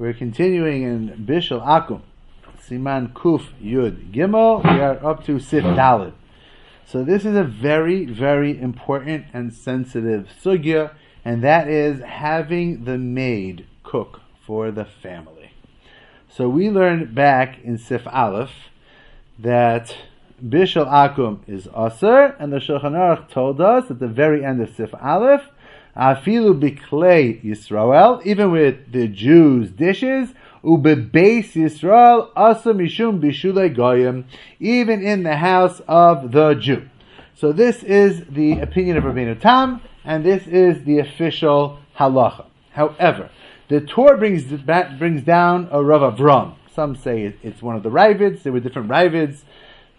We're continuing in Bishul Akum, Siman Kuf Yud Gimel. We are up to Sif Dalid. So this is a very, very important and sensitive sugya, and that is having the maid cook for the family. So we learned back in Sif Aleph that Bishul Akum is Aser, and the Shulchan Aruch told us at the very end of Sif Aleph Afilu biklei Yisrael, even with the Jews' dishes, ubebeis Yisrael asa mishum bishulei goyim, even in the house of the Jew. So this is the opinion of Rabbeinu Tam, and this is the official halacha. However, the Tur brings brings down a Rav Avram. Some say it's one of the Ravids. There were different Ravids.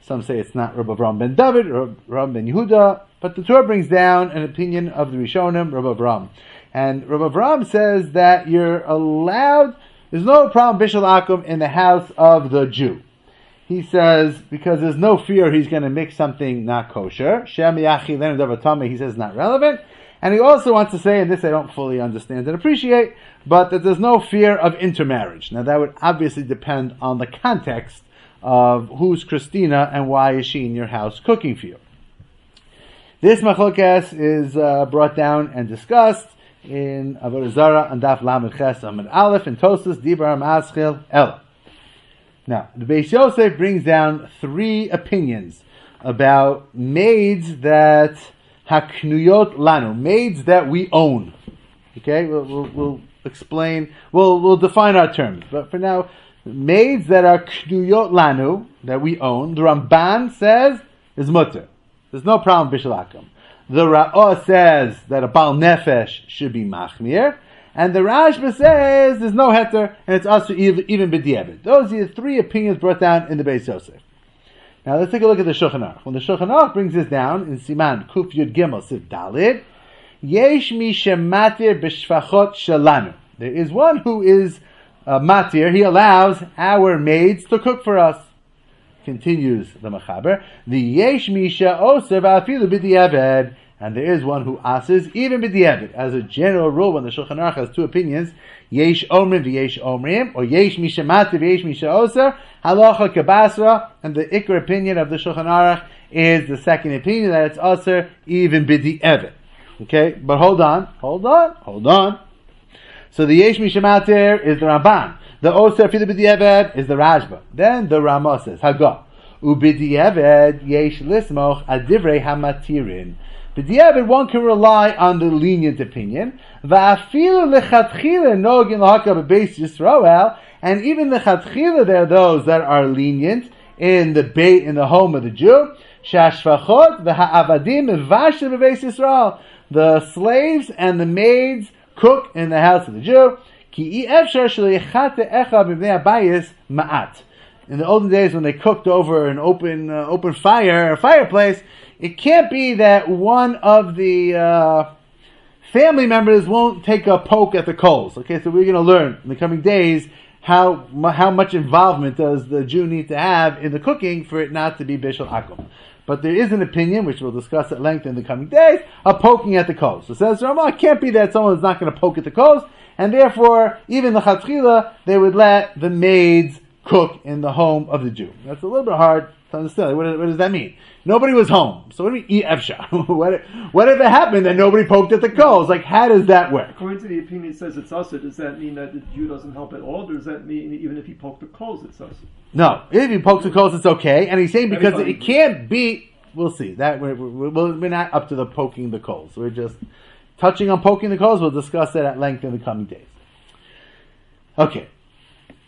Some say it's not Rav Avram ben David or Rav ben Yehuda. But the Tur brings down an opinion of the Rishonim, Rabbi Avram. And Rabbi Avram says that you're allowed, there's no problem, Bishul Akum, in the house of the Jew. He says, because there's no fear he's going to mix something not kosher. Shem Yachi he says not relevant. And he also wants to say, and this I don't fully understand and appreciate, but that there's no fear of intermarriage. Now that would obviously depend on the context of who's Christina and why is she in your house cooking for you. This machlokes is uh, brought down and discussed in Avodah Zara and Daf Lamed Ches Amid Aleph and Tosus Dibar Maschil El. Now, the Beis Yosef brings down three opinions about maids that haknuyot lanu, maids that we own. Okay, we'll, we'll, we'll explain, we'll, we'll define our terms, but for now, maids that are knuyot lanu, that we own, the Ramban says is mutter. There's no problem bishul akum. The Ra'ah says that a Bal Nefesh should be Machmir, and the Rashba says there's no heter, and it's also even, B'diabit. Those are the three opinions brought down in the Beis Yosef. Now let's take a look at the Shulchan Aruch. When the Shulchan Aruch brings this down in Siman Kuf Yud Gimel Siv Dalid, Yesh mi shematir b'shfachot shalanu. There is one who is uh, matir. He allows our maids to cook for us continues the Machaber, the Yesh Misha Oser Va'afilu B'di'eved, and there is one who asks even b'di'eved. As a general rule, when the Shulchan Aruch has two opinions, Yesh Omrim v'Yesh Omrim, or Yesh Misha Mati v'Yesh Misha Oser, Halacha Kabasra, and the Iker opinion of the Shulchan Aruch is the second opinion that it's Oser even b'di'eved. Okay, but hold on, hold on, hold on. So the Yesh Misha Matir is the Ramban. The Oser Filu B'di'eved is the Rashba. Then the Ramah says, Haggah. U'b'di'eved yesh lismoch adivrei hamatirin. B'di'eved one can rely on the lenient opinion. Va'afilu lechatchila nogin lahaka b'beis Yisrael. And even the chatchila, there are those that are lenient in the bait in the home of the Jew. Shashvachot v'ha'avadim v'vashim b'beis Yisrael. The slaves and the maids cook in the house of the Jew. Ki ma'at. In the olden days, when they cooked over an open uh, open fire, a fireplace, it can't be that one of the uh, family members won't take a poke at the coals. Okay, so we're going to learn in the coming days how how much involvement does the Jew need to have in the cooking for it not to be bishul akum. But there is an opinion, which we'll discuss at length in the coming days, of poking at the coals. So says Ramah, it can't be that someone is not going to poke at the coals and therefore, even the chatchila, they would let the maids cook in the home of the Jew. That's a little bit hard to understand. What, what does that mean? Nobody was home. So what do we eat efsha? what, what if it happened that nobody poked at the coals? Like, how does that work? According to the opinion, it says it's us. Does that mean that the Jew doesn't help at all? Or does that mean even if he poked the coals, it's us? No, if he pokes the coals, it's okay. And he's saying because Everybody. it can't be. We'll see that we're, we're, we're not up to the poking the coals. We're just touching on poking the coals. We'll discuss that at length in the coming days. Okay,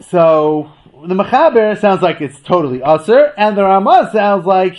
so the Mechaber sounds like it's totally usher, and the Ramah sounds like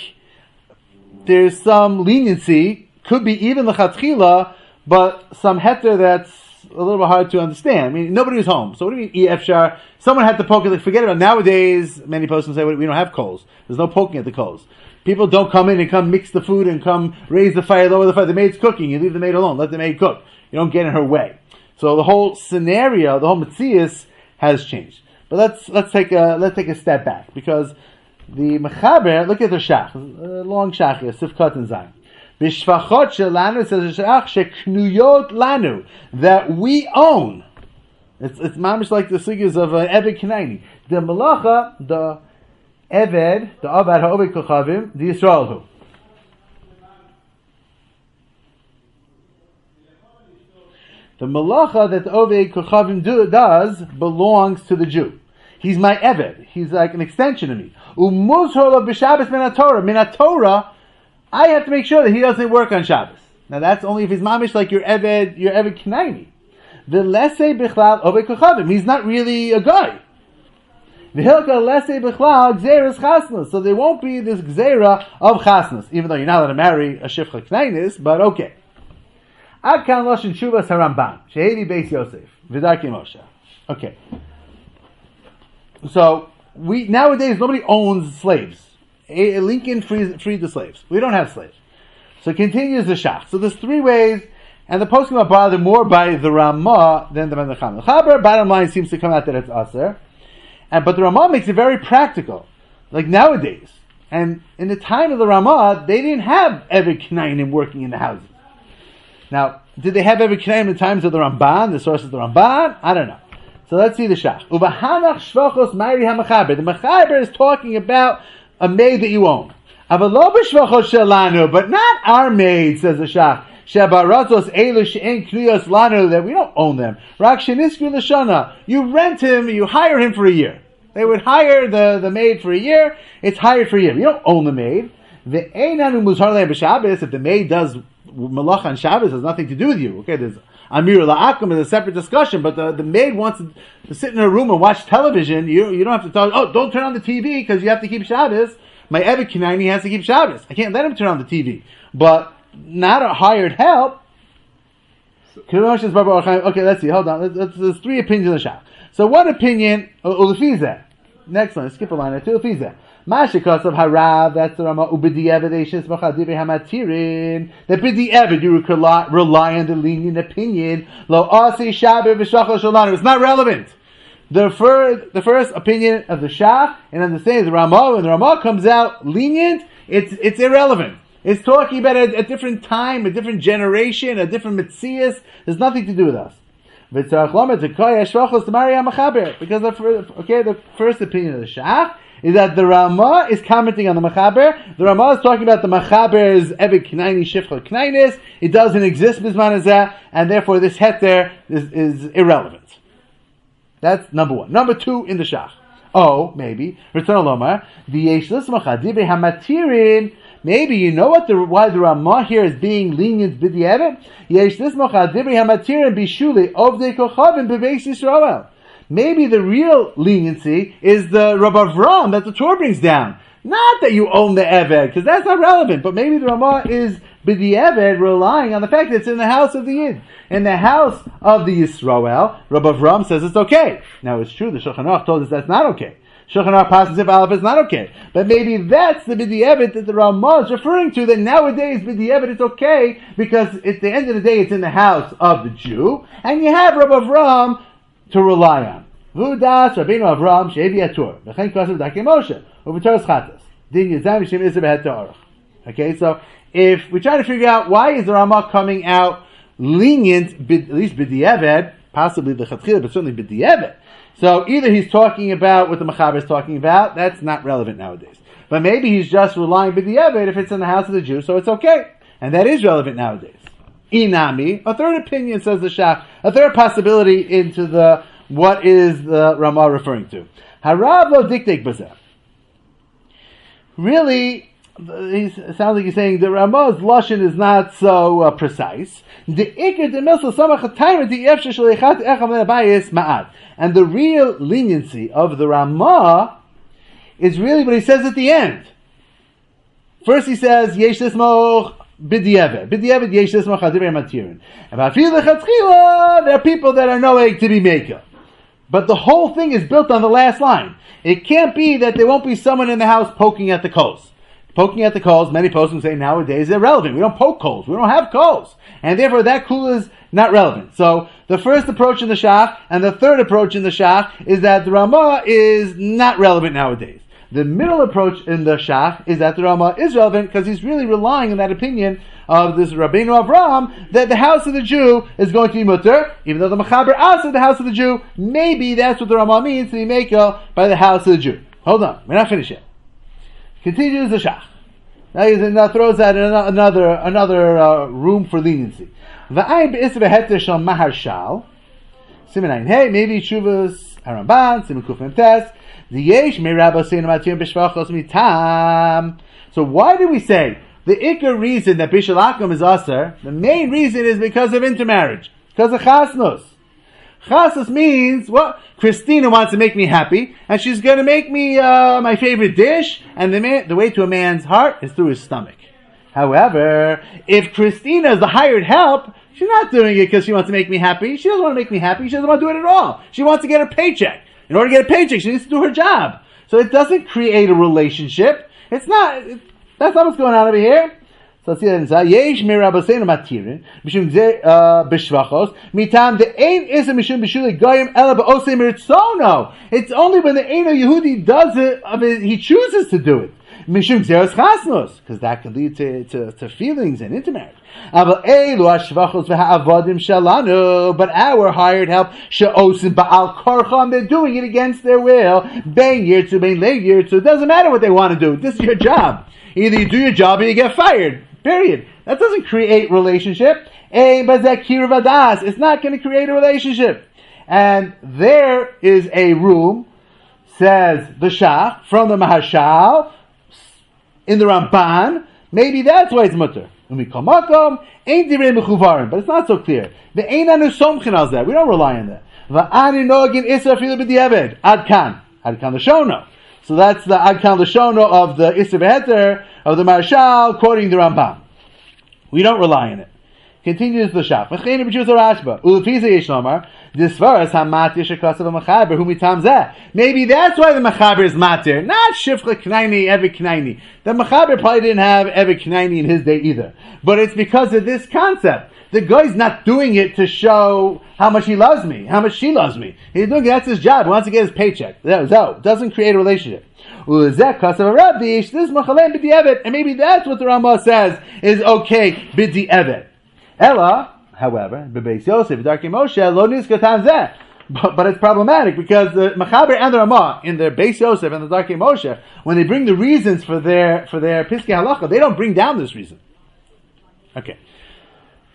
there's some leniency, could be even the Chatchila, but some heter that's a little bit hard to understand. I mean, nobody was home. So what do you mean EFshar? Someone had to poke it. Forget about it. Nowadays, many persons say we don't have coals. There's no poking at the coals. People don't come in and come mix the food and come raise the fire, lower the fire. The maid's cooking. You leave the maid alone. Let the maid cook. You don't get in her way. So the whole scenario, the whole Matthias has changed. But let's let's take a let's take a step back because the mechaber look at the shach, long shach here, sifkat and zayin. Bishvachot shelanu says sheknuyot lanu that we own. It's it's mamish like the sugyas of uh, Eved Kinaini. The malacha, the Eved, the Avad Ha'oved Kochavim, the Yisrael. The malacha that the Oved Kochavim do, does belongs to the Jew. He's my Eved. He's like an extension of me. Umuzhor b'Shabbos min Torah. Min Torah, I have to make sure that he doesn't work on Shabbos. Now that's only if he's mamish like your Eved, your Eved Kinaini. The lese bichlal Oved Kochavim. He's not really a guy. V'hilka lese bichlal gzeras chasnas. So there won't be this gzera of chasnas, even though you're not allowed to marry a shifcha knainis, but okay. Ad loshin shuvas harambam. Shehevi beis Yosef. V'darki Moshe. Okay. So, we, nowadays nobody owns slaves. Lincoln freed, freed the slaves. We don't have slaves. So it continues the shach. So there's three ways, and the poskim are bothered more by the Ramah than the Menachem. The Chaber, bottom line, seems to come out that it's aser, and but the Ramah makes it very practical, like nowadays. And in the time of the Ramah, they didn't have every Knainim working in the houses. Now, did they have every Knainim in the times of the Ramban, the source of the Ramban? I don't know. So let's see the shach. The mechaber is talking about a maid that you own. But not our maid, says the shach. Shabaratos elu she'en kniyos lanu, that we don't own them. Rak sheniskri l'shana. You rent him, you hire him for a year. They would hire the, the maid for a year, it's hired for a year. You don't own the maid. The einanu if the maid does malach on Shabbos, has nothing to do with you. Okay, there's Amir La'akum is a separate discussion, but the, the maid wants to, sit in her room and watch television. You, you don't have to tell, oh, don't turn on the TV because you have to keep Shabbos. My Evet Kinaini has to keep Shabbos. I can't let him turn on the TV. But not a hired help. Okay, let's see. Hold on. There's three opinions in the Shach. So one opinion, Ulefizeh. Next one. Skip a line. Two Ulefizeh. Mashikos of Harav, that's the Rama Ubidiyevadeshis Machadivi Hamatirin. That Bidiyavad, you rely on the lenient opinion. Lo Asi Shabir Vishachal Shalanu. It's not relevant. The first, the first opinion of the Shach, and then the same, the Ramah, when the Ramah comes out lenient, it's, it's irrelevant. It's talking about a, a different time, a different generation, a different Metzias. There's nothing to do with us. Because the okay, the first opinion of the Shach is that the Rama is commenting on the Machaber. The Rama is talking about the Machaber's Eved Knaini Shifcha Knainis. It doesn't exist Bisman Azeh, and therefore this heter is, is irrelevant. That's number one. Number two in the Shach. Oh, maybe. Return Lomar. The Yeshlis Machadibe Hamatirin. Maybe you know what the why the Ramah here is being lenient with b'di'evet. Yesh this mochadibri hamatirin bishuli of the kochavim Yisrael. Maybe the real leniency is the Rabbi Avram that the Tur brings down. Not that you own the Eved, because that's not relevant, but maybe the Ramah is the Eved relying on the fact that it's in the house of the Yid. In the house of the Yisrael, Rabbi Avram says it's okay. Now it's true, the Shulchan Aruch told us that's not okay. Shulchan Aruch passes if Aleph is not okay. But maybe that's the B'di'evet that the Ramah is referring to, that nowadays B'di'evet is okay, because at the end of the day it's in the house of the Jew, and you have Rabbi Avram to rely on. Vudas Shevi Atur. Kosev Dake Moshe. Din Yizam Yishim. Okay, so if we try to figure out why is the Ramah coming out lenient, at least b'di'eved, possibly the Chatchila, but certainly b'di'eved. So either he's talking about what the Machaber is talking about, that's not relevant nowadays. But maybe he's just relying b'di'eved if it's in the house of the Jew, so it's okay. And that is relevant nowadays. Inami, a third opinion says the Shach, a third possibility into the what is the Ramah referring to? Harav lo. Really, it sounds like he's saying the Ramah's lashon is not so uh, precise. The ikir lebayis ma'at. And the real leniency of the Ramah is really what he says at the end. First he says, yesh b'di'evet. B'di'evet yesh moch adivrei matirin. And there are people that are no egg to be maker. But the whole thing is built on the last line. It can't be that there won't be someone in the house poking at the coals. Poking at the coals, many posters say nowadays they're relevant. We don't poke coals. We don't have coals. And therefore that cool is not relevant. So the first approach in the Shach and the third approach in the Shach is that the Ramah is not relevant nowadays. The middle approach in the Shach is that the Rama is relevant because he's really relying on that opinion of this Rabbeinu Avram that the house of the Jew is going to be mutter, even though the Mechaber asked the house of the Jew. Maybe that's what the Rama means to be makel by the house of the Jew. Hold on, we're not finished yet. Continues the Shach. Now he now throws out another another uh, room for leniency. V'ayin be'isra Maharshal. Simenayin hey maybe shuvas Haramban simen kuf tes yesh me rabba sein matir b'shvachos mitam. So why do we say the ikar reason that bishul akum is aser? The main reason is because of intermarriage, because of chasnos. Chasnos means what? Christina wants to make me happy, and she's going to make me uh, my favorite dish, and the, man, the way to a man's heart is through his stomach. However, if Christina is the hired help, she's not doing it because she wants to make me happy. She doesn't want to make me happy. She doesn't want to do it at all. She wants to get her paycheck. In order to get a paycheck, she needs to do her job. So it doesn't create a relationship. It's not, it, that's not what's going on over here. So let's see that inside. Yesh matirin, mishum gzeh uh, b'shvachos, mitam the ein isa mishum goyim ela ba'ose miritzono. It's only when the Eino Yehudi does it, of it, he chooses to do it. Mishum chasnos, because that can lead to, to, to feelings and intermarriage. But our hired help, she'osim ba'al korcham, they're doing it against their will. To bang late year to. It doesn't matter what they want to do. This is your job. Either you do your job or you get fired. Period. That doesn't create relationship. It's not going to create a relationship. And there is a room, says the Shach, from the Maharshal, in the Ramban. Maybe that's why it's mutter. When we come makom, um, ain't divrei mechuvarim, But it's not so clear. The Einanu Somchin al that. We don't rely on that. Va'ani nogin isra filu b'di'eved. Ad kan. Ad kan l'shono. So that's the Ad kan l'shono of the Isra of the Maharshal, quoting the Ramban. We don't rely on it. Continues the Shach. V'chein b'juz Rashba. Ulefiza yesh lomar. Disvaras hamatir shekasav ha'machaber zeh. Maybe that's why the machaber is matir, not shifcha knaini evi knaini. The machaber probably didn't have evi knaini in his day either. But it's because of this concept. The guy's not doing it to show how much he loves me, how much she loves me. He's doing that's his job. He wants to get his paycheck. That doesn't create a relationship. This and maybe that's what the Ramah says is okay, bidi evet. Ella, however, Bebeis Yosef, Moshe. But, but it's problematic because the Machaber and the Ramah in their Beis Yosef and the Darkei Moshe, when they bring the reasons for their for their Piskei Halacha, they don't bring down this reason. Okay.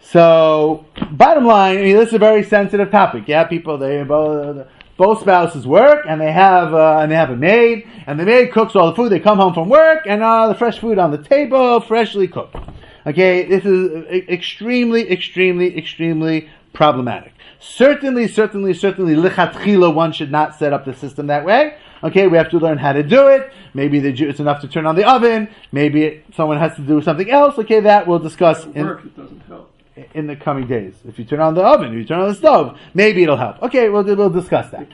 So, bottom line, I mean, this is a very sensitive topic. Yeah, people, they both, both spouses work, and they have uh, and they have a maid, and the maid cooks all the food. They come home from work, and uh, the fresh food on the table, freshly cooked. Okay, this is extremely, extremely, extremely problematic. Certainly, certainly, certainly, lichatchila, one should not set up the system that way. Okay, we have to learn how to do it. Maybe the, it's enough to turn on the oven. Maybe it, someone has to do something else. Okay, that we'll discuss in, work, in the coming days. If you turn on the oven, if you turn on the stove, maybe it'll help. Okay, we'll, we'll discuss that.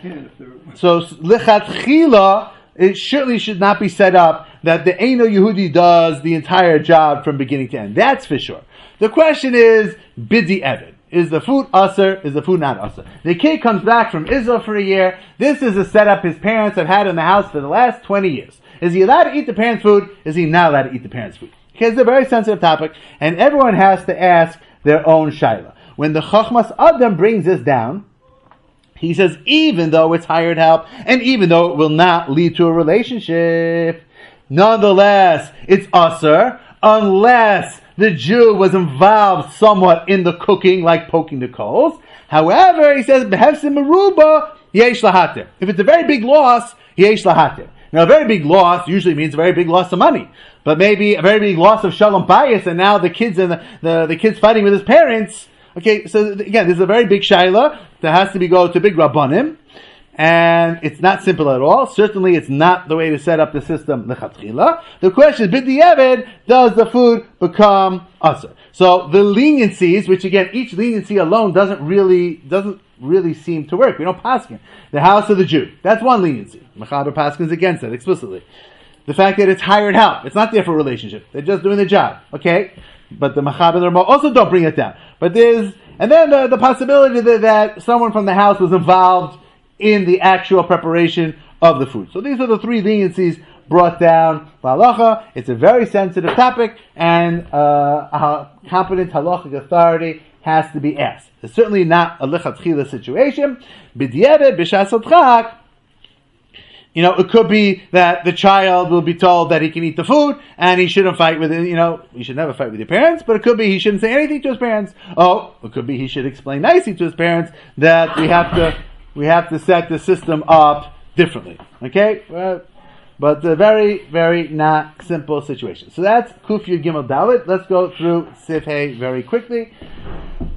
So, lichatchila, it surely should not be set up that the Eino Yehudi does the entire job from beginning to end. That's for sure. The question is, bidi evid. Is the food usher? Is the food not usher? The kid comes back from Israel for a year. This is a setup his parents have had in the house for the last 20 years. Is he allowed to eat the parents' food? Is he not allowed to eat the parents' food? Okay, it's a very sensitive topic, and everyone has to ask their own shaila. When the Chachmas Adam brings this down, he says, even though it's hired help, and even though it will not lead to a relationship, nonetheless, it's usher, unless the Jew was involved somewhat in the cooking, like poking the coals. However, he says, maruba, yesh. If it's a very big loss, yesh lahatir. Now, a very big loss usually means a very big loss of money. But maybe a very big loss of shalom bayis, and now the kids and the, the, the kids fighting with his parents, Okay, so again, this is a very big shaila that has to be go to big rabbanim, and it's not simple at all. Certainly, it's not the way to set up the system. The question is, b'di'eved, does the food become usher? So the leniencies, which again, each leniency alone doesn't really doesn't really seem to work. We don't paskin the house of the Jew. That's one leniency. Mechaber paskins against it explicitly. The fact that it's hired help, it's not there for relationship. They're just doing the job. Okay, but the the also don't bring it down. But there's, and then the, the possibility that, that someone from the house was involved in the actual preparation of the food. So these are the three leniencies brought down by halacha. It's a very sensitive topic, and uh, a competent halachic authority has to be asked. It's certainly not a lichatchila situation. B'diebe b'shas you know, it could be that the child will be told that he can eat the food and he shouldn't fight with it. You know, you should never fight with your parents, but it could be he shouldn't say anything to his parents. Oh, it could be he should explain nicely to his parents that we have to, we have to set the system up differently. Okay? But a very, very not simple situation. So that's Kufyu Gimel Dalit. Let's go through Sif Hey very quickly.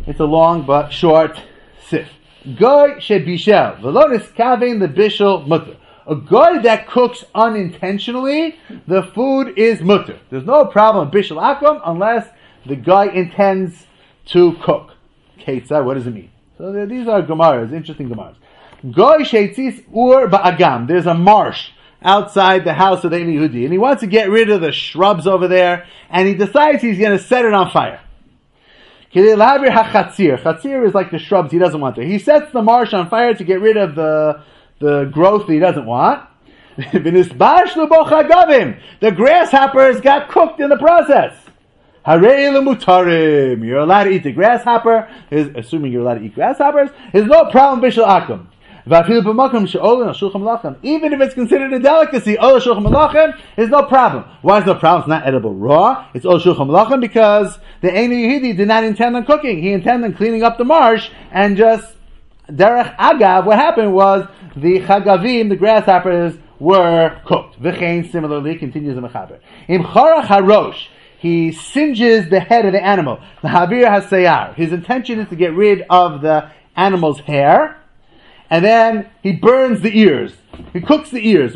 It's a long but short Sif. Goy Shebishel. Velonis Kavin the Bishel Mutter a guy that cooks unintentionally, the food is mutter. There's no problem bishul akum unless the guy intends to cook. Ketzah, what does it mean? So these are gemaras, interesting gemaras. Goy sheitzis ur ba'agam. There's a marsh outside the house of the Yehudi, and he wants to get rid of the shrubs over there, and he decides he's going to set it on fire. Chatzir is like the shrubs he doesn't want there. He sets the marsh on fire to get rid of the the growth that he doesn't want. the grasshoppers got cooked in the process. You're allowed to eat the grasshopper, is, assuming you're allowed to eat grasshoppers, is no problem bishul akum. Even if it's considered a delicacy, is no problem. Why is no problem? It's not edible raw. It's shulchan because the Eini Yehidi did not intend on cooking. He intended on cleaning up the marsh and just derech agav. What happened was the chagavim, the grasshoppers, were cooked. V'chein similarly continues the mechaber. Im charach harosh, he singes the head of the animal. Mahavir hasayar. His intention is to get rid of the animal's hair, and then he burns the ears. He cooks the ears.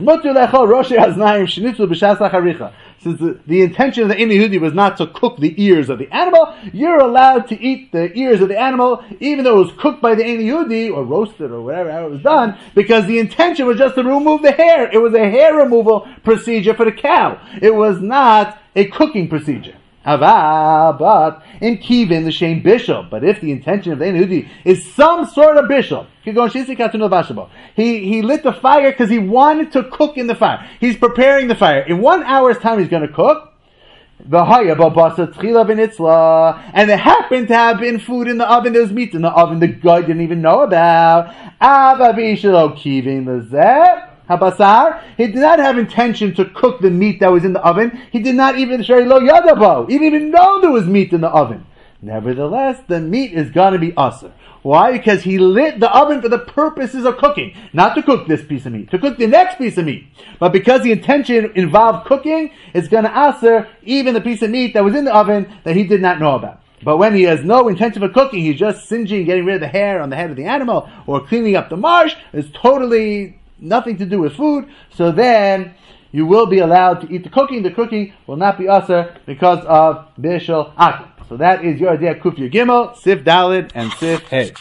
Since the, the intention of the Inihudi was not to cook the ears of the animal, you're allowed to eat the ears of the animal, even though it was cooked by the Inihudi, or roasted, or whatever it was done, because the intention was just to remove the hair. It was a hair removal procedure for the cow. It was not a cooking procedure. Ava, but in kivin the same bishop. But if the intention of the Yehudi is some sort of bishop, he he lit the fire because he wanted to cook in the fire. He's preparing the fire. In one hour's time, he's going to cook. The and it happened to have been food in the oven. There was meat in the oven. The guy didn't even know about. Habasar, he did not have intention to cook the meat that was in the oven. He did not even shari lo yadabo. He didn't even know there was meat in the oven. Nevertheless, the meat is gonna be usr. Why? Because he lit the oven for the purposes of cooking. Not to cook this piece of meat, to cook the next piece of meat. But because the intention involved cooking, it's gonna usr even the piece of meat that was in the oven that he did not know about. But when he has no intention of cooking, he's just singeing, getting rid of the hair on the head of the animal, or cleaning up the marsh, it's totally nothing to do with food, so then you will be allowed to eat the cooking. The cooking will not be usher because of Bishul Akum. So that is your idea, Kufya Gimel, Sif Dalid, and Sif Hey.